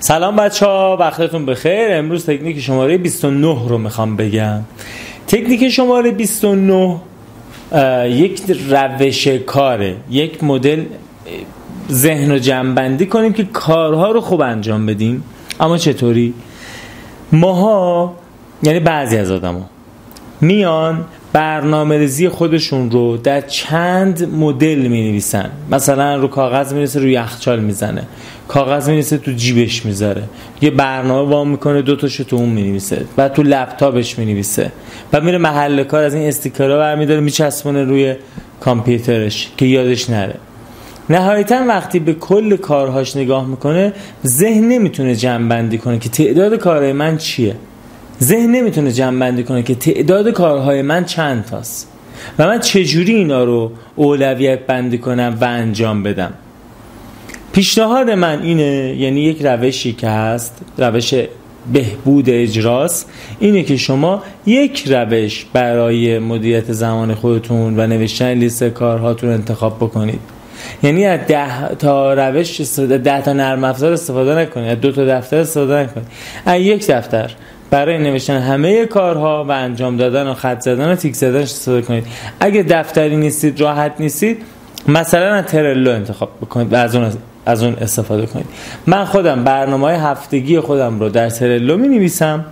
سلام بچه ها وقتتون بخیر. امروز تکنیک شماره 29 رو می‌خوام بگم. تکنیک شماره 29 یک روش کاره. یک مدل ذهن رو جمعبندی کنیم که کارها رو خوب انجام بدیم. اما چطوری؟ ماها یعنی بعضی از آدم ها میان برنامه ریزی خودشون رو در چند مدل می نویسن مثلا رو کاغذ می روی یخچال می‌زنه. کاغذ می تو جیبش می‌ذاره. یه برنامه وام می‌کنه دو تاشو تو اون می نویسه بعد تو لپتاپش می نویسه بعد میره محل کار از این استیکرها برمیداره میچسبونه روی کامپیوترش که یادش نره. نهایتا وقتی به کل کارهاش نگاه می‌کنه ذهن نمی‌تونه جمع بندی کنه که تعداد کارهای من چیه. ذهن نمی‌تونه جمع بندی کنه که تعداد کارهای من چند تاست و من چجوری اینا رو اولویت بندی کنم و انجام بدم. پیشنهاد من اینه یعنی یک روشی که هست روش بهبود اجراست اینه که شما یک روش برای مدیریت زمان خودتون و نوشتن لیست کارهاتون انتخاب بکنید. یعنی از ده تا روش ده تا نرم افزار استفاده نکنید دو تا دفتر استفاده نکنید از یک دفتر. برای نوشتن همه کارها و انجام دادن و خط زدن و تیک زدن استفاده کنید. اگه دفتری نیستید راحت نیستید مثلا از ترلو انتخاب بکنید و از اون از اون استفاده کنید. من خودم برنامه های هفتگی خودم رو در ترلو می نویسم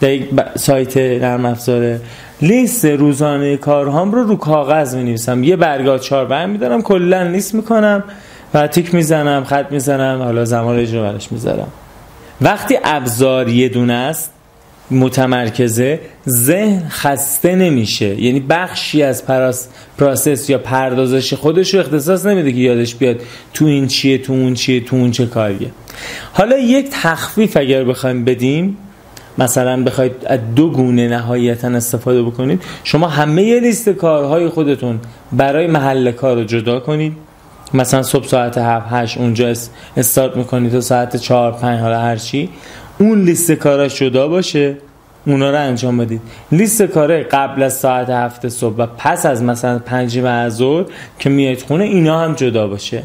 در یک سایت نرم افزاره لیست روزانه کارهام رو رو کاغذ می نویسم یه برگاه چهار برم میدارم کلا لیست می‌کنم و تیک می‌زنم خط می‌زنم حالا زمان اجرا برش می‌ذارم. وقتی ابزار یه دونه است متمرکزه ذهن خسته نمیشه. یعنی بخشی از پراس پراسس یا پردازش خودش رو اختصاص نمیده که یادش بیاد تو این چیه تو اون چیه تو اون چه کاریه. حالا یک تخفیف اگر بخوایم بدیم مثلا بخواید از دو گونه نهایتا استفاده بکنید شما همه لیست کارهای خودتون برای محل کار رو جدا کنید. مثلا صبح ساعت 7 8 اونجا استارت می‌کنید تا ساعت 4 5 حالا هر چی. اون لیست کاراش جدا باشه اونا رو انجام بدید. لیست کاره قبل از ساعت هفت صبح و پس از مثلا پنج بعد ظهر که میاید خونه اینا هم جدا باشه.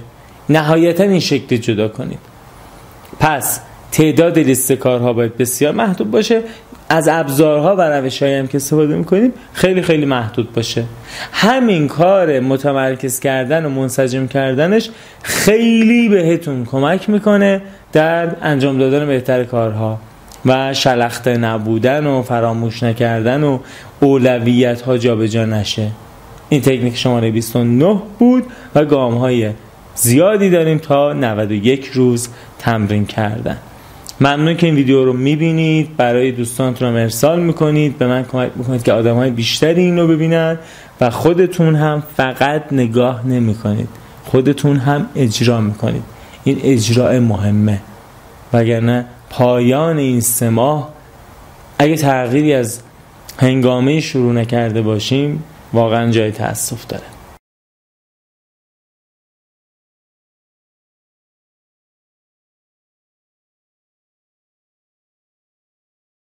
نهایتا این شکلی جدا کنید. پس تعداد لیست کارها باید بسیار محدود باشه. از ابزارها و روش هم که استفاده می‌کنیم خیلی خیلی محدود باشه. همین کار متمرکز کردن و منسجم کردنش خیلی بهتون کمک می‌کنه در انجام دادن بهتر کارها و شلخته نبودن و فراموش نکردن و اولویت ها جابجا نشه. این تکنیک شماره 29 بود و گام های زیادی داریم تا 91 روز تمرین کردن. ممنون که این ویدیو رو می‌بینید. برای دوستانتون رو ارسال می‌کنید. به من کمک می‌کنید که آدم های بیشتری این رو ببینن و خودتون هم فقط نگاه نمی‌کنید. خودتون هم اجرا می‌کنید. این اجراء مهمه. وگرنه پایان این سه ماه اگه تغییری از هنگامه شروع نکرده باشیم واقعا جای تاسف داره.